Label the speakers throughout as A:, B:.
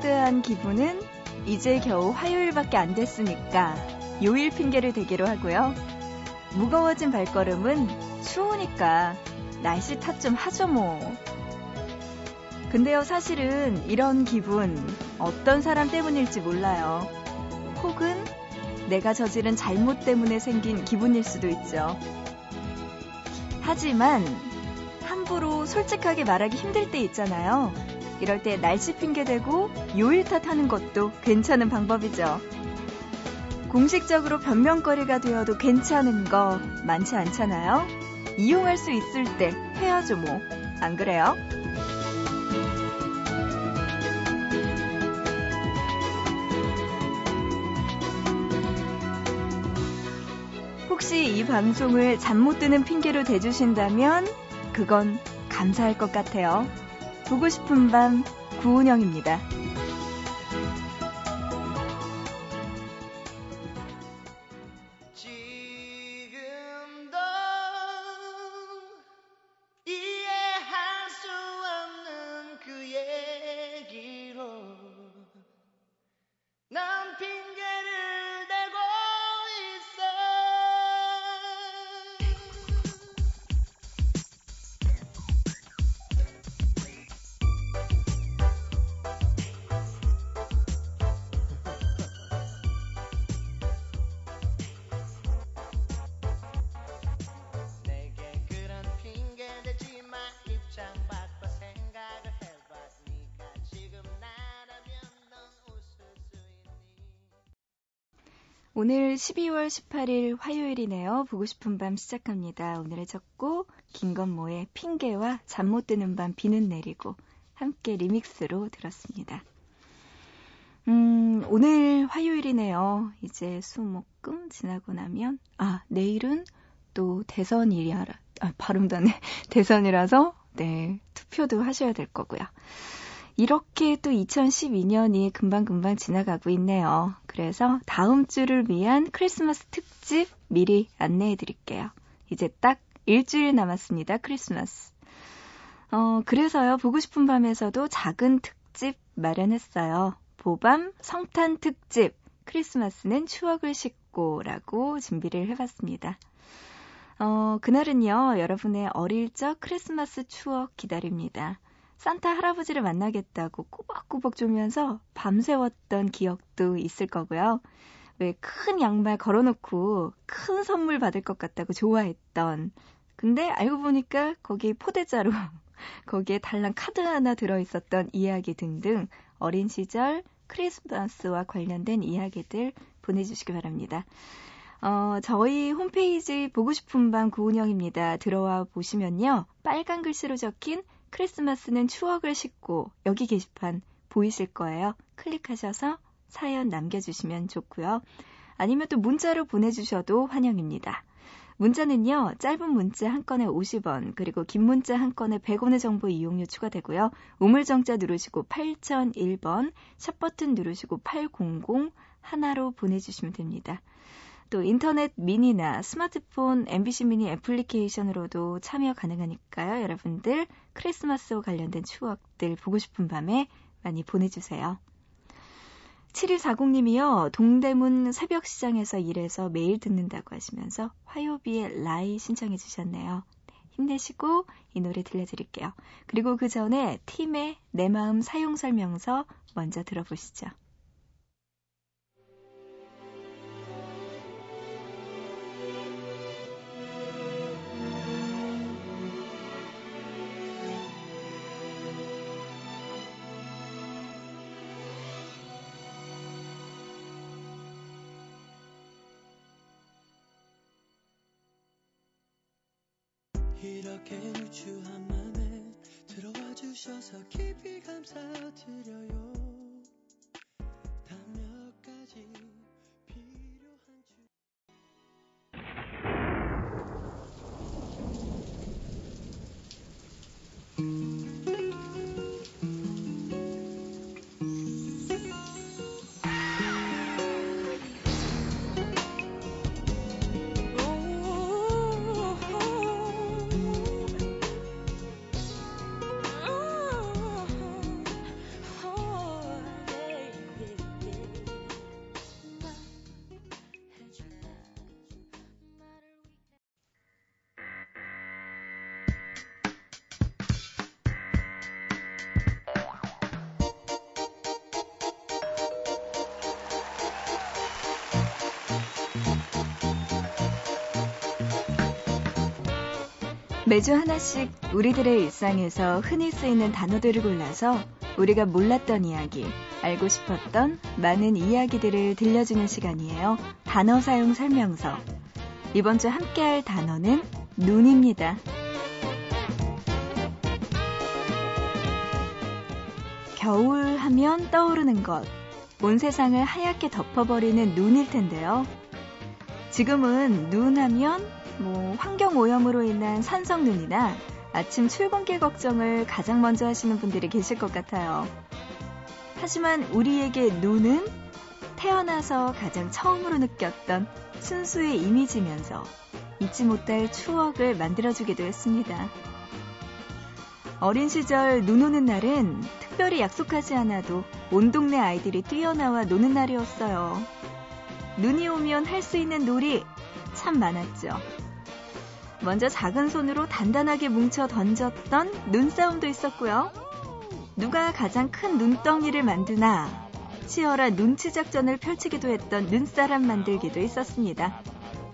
A: 뿌듯한 기분은 이제 겨우 화요일밖에 안 됐으니까 요일 핑계를 대기로 하고요. 무거워진 발걸음은 추우니까 날씨 탓 좀 하죠 뭐. 근데요, 사실은 이런 기분 어떤 사람 때문일지 몰라요. 혹은 내가 저지른 잘못 때문에 생긴 기분일 수도 있죠. 하지만 함부로 솔직하게 말하기 힘들 때 있잖아요. 이럴 때 날씨 핑계대고 요일 탓하는 것도 괜찮은 방법이죠. 공식적으로 변명거리가 되어도 괜찮은 거 많지 않잖아요. 이용할 수 있을 때 해야죠 뭐. 안 그래요? 혹시 이 방송을 잠 못 드는 핑계로 대주신다면 그건 감사할 것 같아요. 보고 싶은 밤 구은영입니다. 오늘 12월 18일 화요일이네요. 보고 싶은 밤 시작합니다. 오늘의 첫 곡, 김건모의 핑계와 잠 못 드는 밤 비는 내리고 함께 리믹스로 들었습니다. 음, 오늘 화요일이네요. 이제 수목금 지나고 나면, 아, 내일은 또 대선이라, 아, 발음도 안 해. 대선이라서, 네, 투표도 하셔야 될 거고요. 이렇게 또 2012년이 금방금방 지나가고 있네요. 그래서 다음 주를 위한 크리스마스 특집 미리 안내해 드릴게요. 이제 딱 일주일 남았습니다. 크리스마스. 어, 그래서요, 보고 싶은 밤에서도 작은 특집 마련했어요. 보밤 성탄 특집. 크리스마스는 추억을 싣고라고 준비를 해봤습니다. 어, 그날은요, 여러분의 어릴 적 크리스마스 추억 기다립니다. 산타 할아버지를 만나겠다고 꾸벅꾸벅 졸면서 밤새웠던 기억도 있을 거고요. 왜 큰 양말 걸어놓고 큰 선물 받을 것 같다고 좋아했던. 근데 알고 보니까 거기 포대자루, 거기에 달랑 카드 하나 들어있었던 이야기 등등 어린 시절 크리스마스와 관련된 이야기들 보내주시기 바랍니다. 어, 저희 홈페이지 보고 싶은 밤 구운영입니다. 들어와 보시면요. 빨간 글씨로 적힌 크리스마스는 추억을 싣고 여기 게시판 보이실 거예요. 클릭하셔서 사연 남겨주시면 좋고요. 아니면 또 문자로 보내주셔도 환영입니다. 문자는요, 짧은 문자 한 건에 50원, 그리고 긴 문자 한 건에 100원의 정보 이용료 추가되고요. 우물정자 누르시고 8001번, 샵버튼 누르시고 800 하나로 보내주시면 됩니다. 또 인터넷 미니나 스마트폰 MBC 미니 애플리케이션으로도 참여 가능하니까요. 여러분들 크리스마스와 관련된 추억들 보고 싶은 밤에 많이 보내주세요. 7140님이요. 동대문 새벽시장에서 일해서 매일 듣는다고 하시면서 화요비에 라이 신청해 주셨네요. 네, 힘내시고 이 노래 들려드릴게요. 그리고 그 전에 팀의 내 마음 사용 설명서 먼저 들어보시죠. 이렇게 누추한 맘에 들어와 주셔서 깊이 감사드려요. 매주 하나씩 우리들의 일상에서 흔히 쓰이는 단어들을 골라서 우리가 몰랐던 이야기, 알고 싶었던 많은 이야기들을 들려주는 시간이에요. 단어 사용 설명서. 이번 주 함께 할 단어는 눈입니다. 겨울 하면 떠오르는 것. 온 세상을 하얗게 덮어버리는 눈일 텐데요. 지금은 눈 하면 뭐 환경 오염으로 인한 산성눈이나 아침 출근길 걱정을 가장 먼저 하시는 분들이 계실 것 같아요. 하지만 우리에게 눈은 태어나서 가장 처음으로 느꼈던 순수의 이미지면서 잊지 못할 추억을 만들어주기도 했습니다. 어린 시절 눈 오는 날은 특별히 약속하지 않아도 온 동네 아이들이 뛰어나와 노는 날이었어요. 눈이 오면 할 수 있는 놀이 참 많았죠. 먼저 작은 손으로 단단하게 뭉쳐 던졌던 눈싸움도 있었고요. 누가 가장 큰 눈덩이를 만드나 치열한 눈치 작전을 펼치기도 했던 눈사람 만들기도 있었습니다.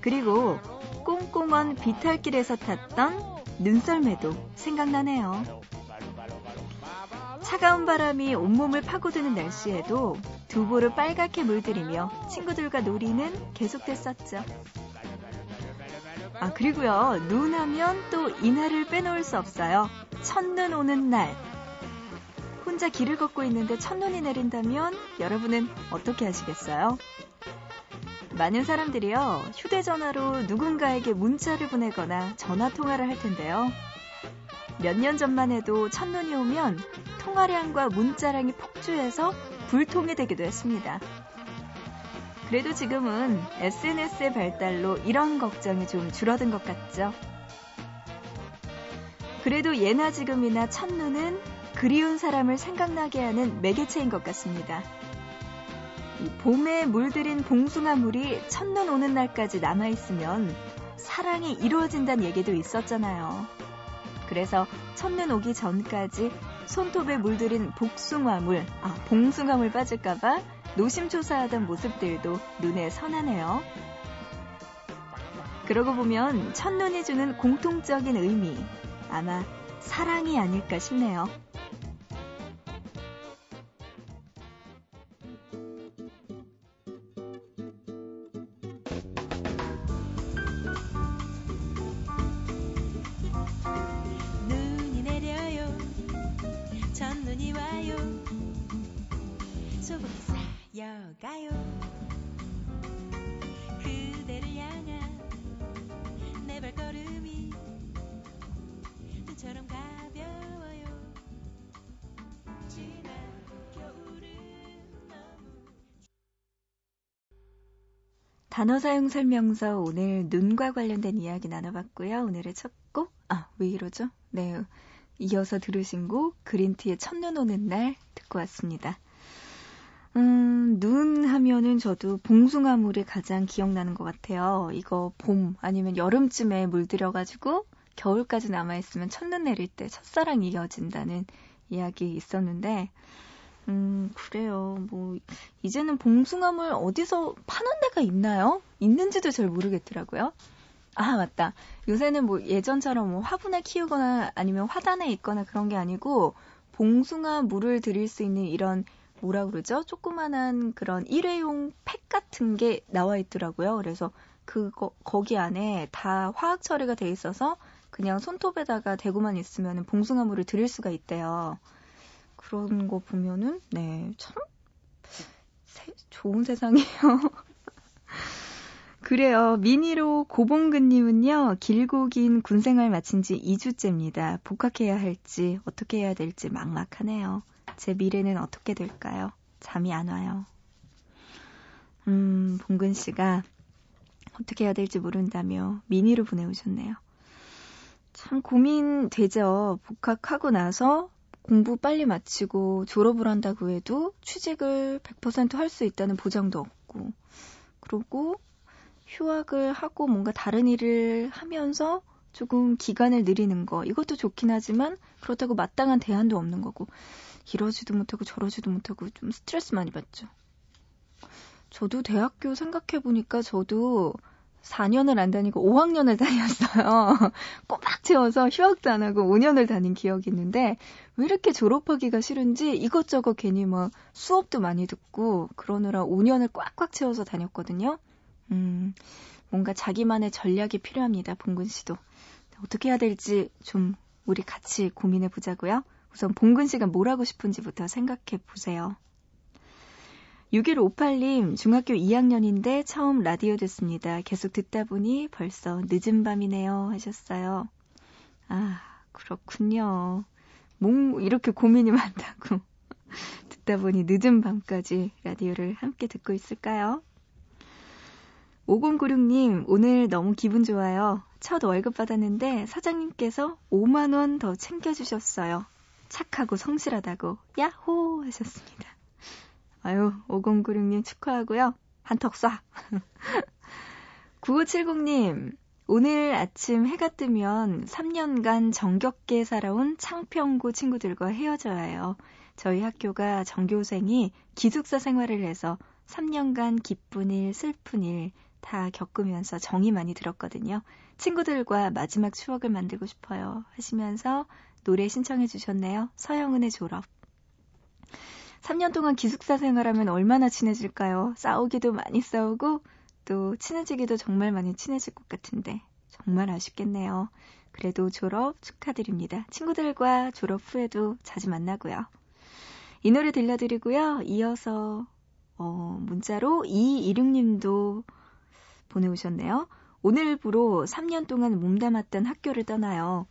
A: 그리고 꽁꽁먼 비탈길에서 탔던 눈썰매도 생각나네요. 차가운 바람이 온몸을 파고드는 날씨에도 두부를 빨갛게 물들이며 친구들과 놀이는 계속됐었죠. 아, 그리고요, 눈 하면 또 이날을 빼놓을 수 없어요. 첫눈 오는 날. 혼자 길을 걷고 있는데 첫눈이 내린다면 여러분은 어떻게 하시겠어요? 많은 사람들이요, 휴대전화로 누군가에게 문자를 보내거나 전화 통화를 할 텐데요. 몇 년 전만 해도 첫눈이 오면 통화량과 문자량이 폭주해서 불통이 되기도 했습니다. 그래도 지금은 SNS의 발달로 이런 걱정이 좀 줄어든 것 같죠. 그래도 예나 지금이나 첫눈은 그리운 사람을 생각나게 하는 매개체인 것 같습니다. 봄에 물들인 봉숭아물이 첫눈 오는 날까지 남아있으면 사랑이 이루어진다는 얘기도 있었잖아요. 그래서 첫눈 오기 전까지 손톱에 물들인 복숭아물, 아, 봉숭아물 빠질까봐 노심초사하던 모습들도 눈에 선하네요. 그러고 보면 첫눈이 주는 공통적인 의미, 아마 사랑이 아닐까 싶네요. 단어 사용 설명서 오늘 눈과 관련된 이야기 나눠봤고요. 오늘의 첫 곡, 아, 왜 이러죠? 네. 이어서 들으신 곡, 그린티의 첫눈 오는 날 듣고 왔습니다. 음, 눈 하면은 저도 봉숭아물이 가장 기억나는 것 같아요. 이거 봄 아니면 여름쯤에 물들여가지고 겨울까지 남아있으면 첫눈 내릴 때 첫사랑이 이어진다는 이야기 있었는데, 음, 그래요. 뭐, 이제는 봉숭아물 어디서 파는 데가 있나요? 있는지도 잘 모르겠더라고요. 아, 맞다. 요새는 뭐 예전처럼 뭐 화분에 키우거나 아니면 화단에 있거나 그런 게 아니고, 봉숭아 물을 드릴 수 있는 이런 뭐라 그러죠? 조그만한 그런 일회용 팩 같은 게 나와 있더라고요. 그래서 그거 거기 안에 다 화학 처리가 돼 있어서 그냥 손톱에다가 대고만 있으면 봉숭아물을 드릴 수가 있대요. 그런 거 보면은 네, 참 세, 좋은 세상이에요. 그래요. 미니로 고봉근님은요, 길고 긴 군생활 마친 지 2주째입니다. 복학해야 할지, 어떻게 해야 될지 막막하네요. 제 미래는 어떻게 될까요? 잠이 안 와요. 음, 봉근 씨가 어떻게 해야 될지 모른다며 미니로 보내오셨네요. 참 고민되죠. 복학하고 나서 공부 빨리 마치고 졸업을 한다고 해도 취직을 100%할 수 있다는 보장도 없고, 그리고 휴학을 하고 뭔가 다른 일을 하면서 조금 기간을 늘리는 거, 이것도 좋긴 하지만 그렇다고 마땅한 대안도 없는 거고, 이러지도 못하고 저러지도 못하고 좀 스트레스 많이 받죠. 저도 대학교 생각해 보니까 저도 4년을 안 다니고 5학년을 다녔어요. 꼬박 채워서 휴학도 안 하고 5년을 다닌 기억이 있는데 왜 이렇게 졸업하기가 싫은지 이것저것 괜히 뭐 수업도 많이 듣고 그러느라 5년을 꽉꽉 채워서 다녔거든요. 음, 뭔가 자기만의 전략이 필요합니다. 봉근 씨도. 어떻게 해야 될지 좀 우리 같이 고민해 보자고요. 우선 봉근 씨가 뭘 하고 싶은지부터 생각해 보세요. 6158님, 중학교 2학년인데 처음 라디오 듣습니다. 계속 듣다 보니 벌써 늦은 밤이네요. 하셨어요. 아, 그렇군요. 뭐, 이렇게 고민이 많다고. 듣다 보니 늦은 밤까지 라디오를 함께 듣고 있을까요? 5096님, 오늘 너무 기분 좋아요. 첫 월급 받았는데 사장님께서 5만원 더 챙겨주셨어요. 착하고 성실하다고, 야호! 하셨습니다. 아유, 5096님 축하하고요. 한턱 쏴. 9570님, 오늘 아침 해가 뜨면 3년간 정겹게 살아온 창평고 친구들과 헤어져야 해요. 저희 학교가 전교생이 기숙사 생활을 해서 3년간 기쁜 일, 슬픈 일 다 겪으면서 정이 많이 들었거든요. 친구들과 마지막 추억을 만들고 싶어요. 하시면서 노래 신청해 주셨네요. 서영은의 졸업. 3년 동안 기숙사 생활하면 얼마나 친해질까요? 싸우기도 많이 싸우고 또 친해지기도 정말 많이 친해질 것 같은데 정말 아쉽겠네요. 그래도 졸업 축하드립니다. 친구들과 졸업 후에도 자주 만나고요. 이 노래 들려드리고요. 이어서 어, 문자로 이이륙님도 보내오셨네요. 오늘부로 3년 동안 몸담았던 학교를 떠나요.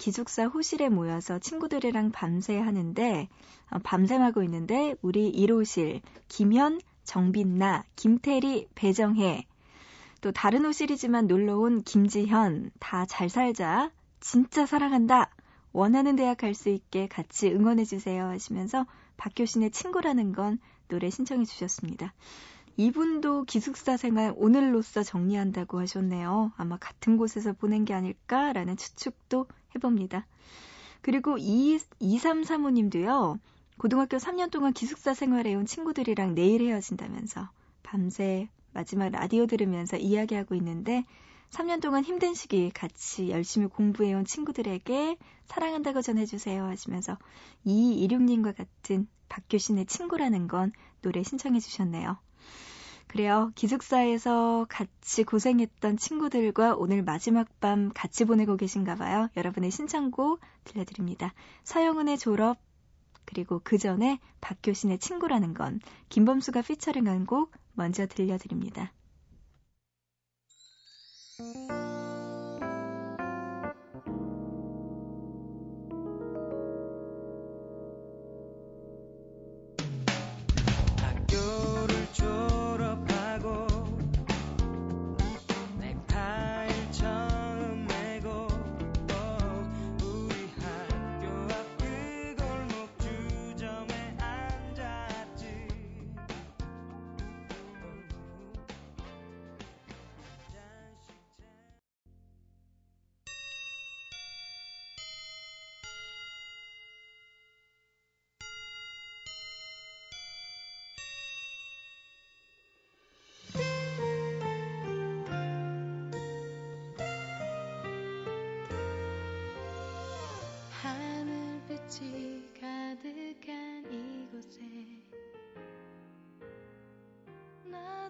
A: 기숙사 호실에 모여서 친구들이랑 밤새 하는데 어, 밤샘하고 있는데 우리 1호실 김현, 정빈나, 김태리, 배정혜. 또 다른 호실이지만 놀러 온 김지현. 다 잘 살자. 진짜 사랑한다. 원하는 대학 갈 수 있게 같이 응원해 주세요 하시면서 박효신의 친구라는 건 노래 신청해 주셨습니다. 이분도 기숙사 생활 오늘로써 정리한다고 하셨네요. 아마 같은 곳에서 보낸 게 아닐까라는 추측도 해봅니다. 그리고 2335님도요. 고등학교 3년 동안 기숙사 생활해온 친구들이랑 내일 헤어진다면서 밤새 마지막 라디오 들으면서 이야기하고 있는데 3년 동안 힘든 시기 같이 열심히 공부해온 친구들에게 사랑한다고 전해주세요 하시면서 이이륙님과 같은 박교신의 친구라는 건 노래 신청해 주셨네요. 그래요. 기숙사에서 같이 고생했던 친구들과 오늘 마지막 밤 같이 보내고 계신가 봐요. 여러분의 신청곡 들려드립니다. 서영은의 졸업 그리고 그 전에 박효신의 친구라는 건 김범수가 피처링한 곡 먼저 들려드립니다.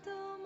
A: 싶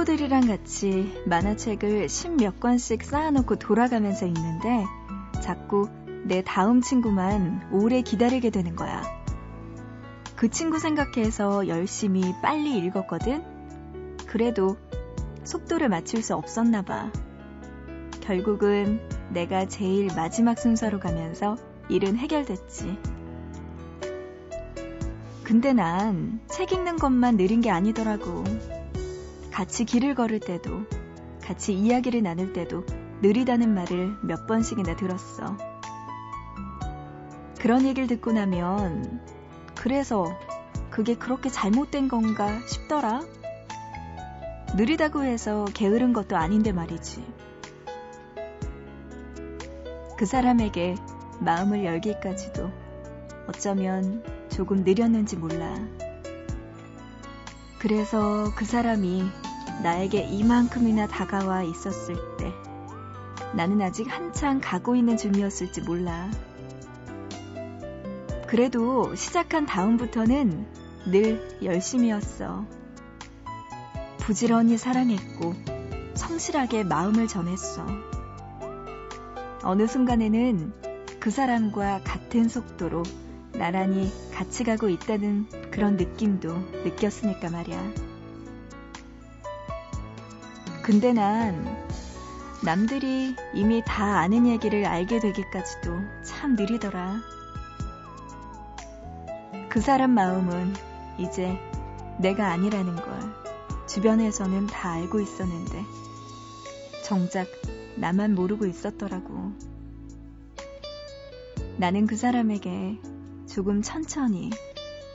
A: 친구들이랑 같이 만화책을 십몇 권씩 쌓아놓고 돌아가면서 읽는데 자꾸 내 다음 친구만 오래 기다리게 되는 거야. 그 친구 생각해서 열심히 빨리 읽었거든? 그래도 속도를 맞출 수 없었나 봐. 결국은 내가 제일 마지막 순서로 가면서 일은 해결됐지. 근데 난 책 읽는 것만 느린 게 아니더라고. 같이 길을 걸을 때도, 같이 이야기를 나눌 때도 느리다는 말을 몇 번씩이나 들었어. 그런 얘기를 듣고 나면, 그래서 그게 그렇게 잘못된 건가 싶더라. 느리다고 해서 게으른 것도 아닌데 말이지. 그 사람에게 마음을 열기까지도 어쩌면 조금 느렸는지 몰라. 그래서 그 사람이 나에게 이만큼이나 다가와 있었을 때 나는 아직 한창 가고 있는 중이었을지 몰라. 그래도 시작한 다음부터는 늘 열심이었어. 부지런히 사랑했고 성실하게 마음을 전했어. 어느 순간에는 그 사람과 같은 속도로 나란히 같이 가고 있다는 그런 느낌도 느꼈으니까 말이야. 근데 난 남들이 이미 다 아는 얘기를 알게 되기까지도 참 느리더라. 그 사람 마음은 이제 내가 아니라는 걸 주변에서는 다 알고 있었는데 정작 나만 모르고 있었더라고. 나는 그 사람에게 조금 천천히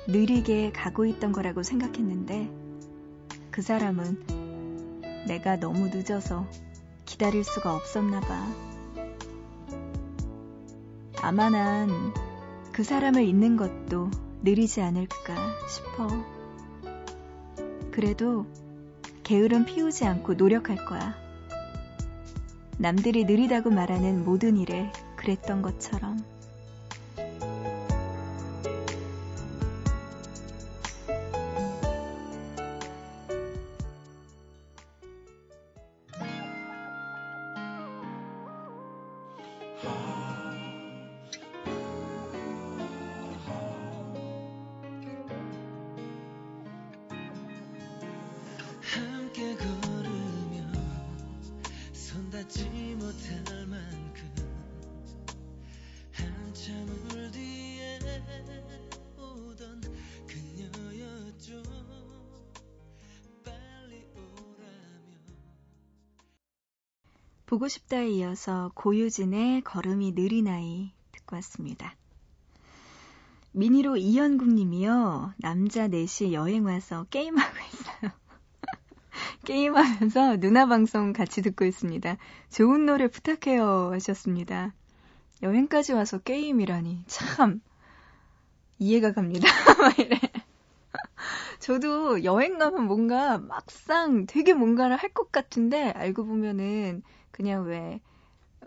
A: 느리게 가고 있던 거라고 생각했는데 그 사람은 내가 너무 늦어서 기다릴 수가 없었나 봐. 아마 난 그 사람을 잊는 것도 느리지 않을까 싶어. 그래도 게으름 피우지 않고 노력할 거야. 남들이 느리다고 말하는 모든 일에 그랬던 것처럼. 보고 싶다에 이어서 고유진의 걸음이 느린 아이 듣고 왔습니다. 미니로 이현국 님이요. 남자 넷이 여행 와서 게임하고 있어요. 게임하면서 누나 방송 같이 듣고 있습니다. 좋은 노래 부탁해요 하셨습니다. 여행까지 와서 게임이라니 참 이해가 갑니다. 이래. 저도 여행 가면 뭔가 막상 되게 뭔가를 할 것 같은데 알고 보면은 그냥 왜,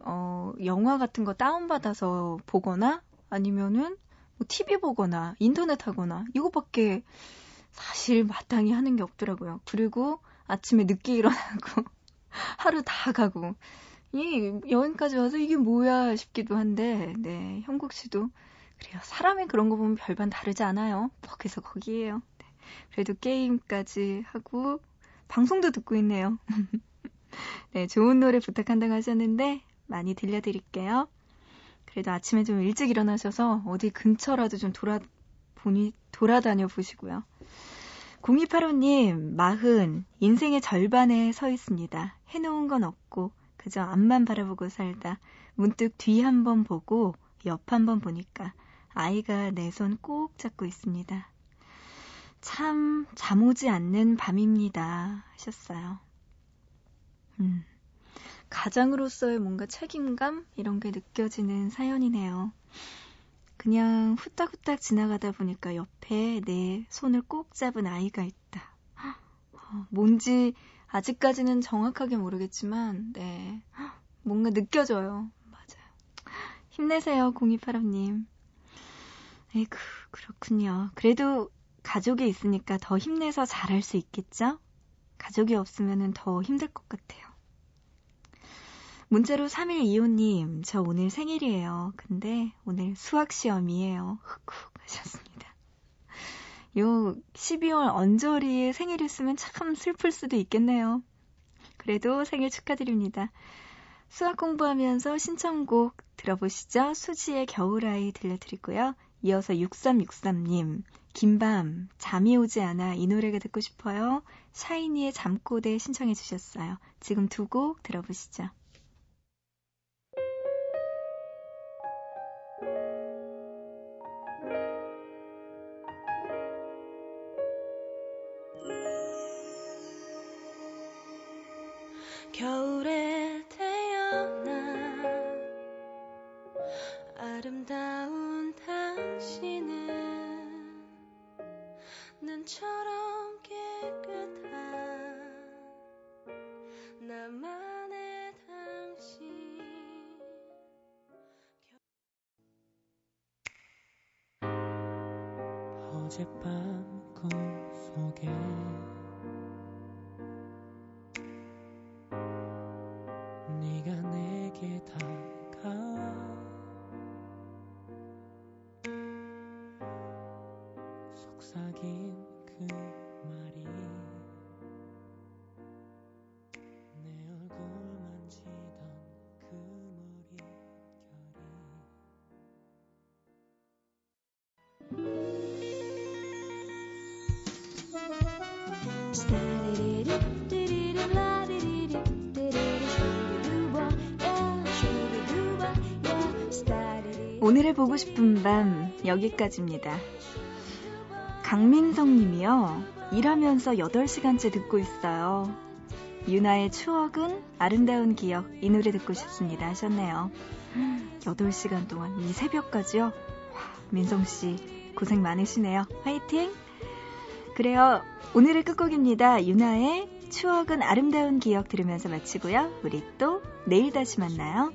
A: 어, 영화 같은 거 다운받아서 보거나 아니면은 뭐 TV 보거나 인터넷 하거나 이거밖에 사실 마땅히 하는 게 없더라고요. 그리고 아침에 늦게 일어나고 하루 다 가고. 이 여행까지 와서 이게 뭐야 싶기도 한데 네 형국 씨도 그래요. 사람이 그런 거 보면 별반 다르지 않아요. 거기서 거기에요. 네, 그래도 게임까지 하고 방송도 듣고 있네요. 네, 좋은 노래 부탁한다고 하셨는데 많이 들려드릴게요. 그래도 아침에 좀 일찍 일어나셔서 어디 근처라도 좀 돌아 보니 돌아다녀 보시고요. 0285님, 마흔, 인생의 절반에 서 있습니다. 해놓은 건 없고, 그저 앞만 바라보고 살다. 문득 뒤 한 번 보고, 옆 한 번 보니까, 아이가 내 손 꼭 잡고 있습니다. 참, 잠 오지 않는 밤입니다. 하셨어요. 음, 가장으로서의 뭔가 책임감? 이런 게 느껴지는 사연이네요. 그냥 후딱후딱 지나가다 보니까 옆에 내 손을 꼭 잡은 아이가 있다. 어, 뭔지 아직까지는 정확하게 모르겠지만, 네. 뭔가 느껴져요. 맞아요. 힘내세요, 0285님. 에이구, 그렇군요. 그래도 가족이 있으니까 더 힘내서 잘할 수 있겠죠? 가족이 없으면 더 힘들 것 같아요. 문자로 3일2호님, 저 오늘 생일이에요. 근데 오늘 수학 시험이에요. 흑흑 하셨습니다. 요 12월 언저리에 생일이었으면 참 슬플 수도 있겠네요. 그래도 생일 축하드립니다. 수학 공부하면서 신청곡 들어보시죠. 수지의 겨울아이 들려드리고요. 이어서 6363님, 긴밤, 잠이 오지 않아 이 노래가 듣고 싶어요. 샤이니의 잠꼬대 신청해 주셨어요. 지금 두 곡 들어보시죠.
B: 겨울에 태어난 아름다운 당신은 눈처럼 깨끗한 나만의 당신. 어젯밤 꿈속에 속삭인 그 말이 내 얼굴 만지던 그 머릿결이
A: 오늘의 보고 싶은 밤 여기까지입니다. 강민성 님이요. 일하면서 8시간째 듣고 있어요. 유나의 추억은 아름다운 기억 이 노래 듣고 싶습니다 하셨네요. 8시간 동안 이 새벽까지요? 와, 민성 씨 고생 많으시네요. 화이팅! 그래요. 오늘의 끝곡입니다. 유나의 추억은 아름다운 기억 들으면서 마치고요. 우리 또 내일 다시 만나요.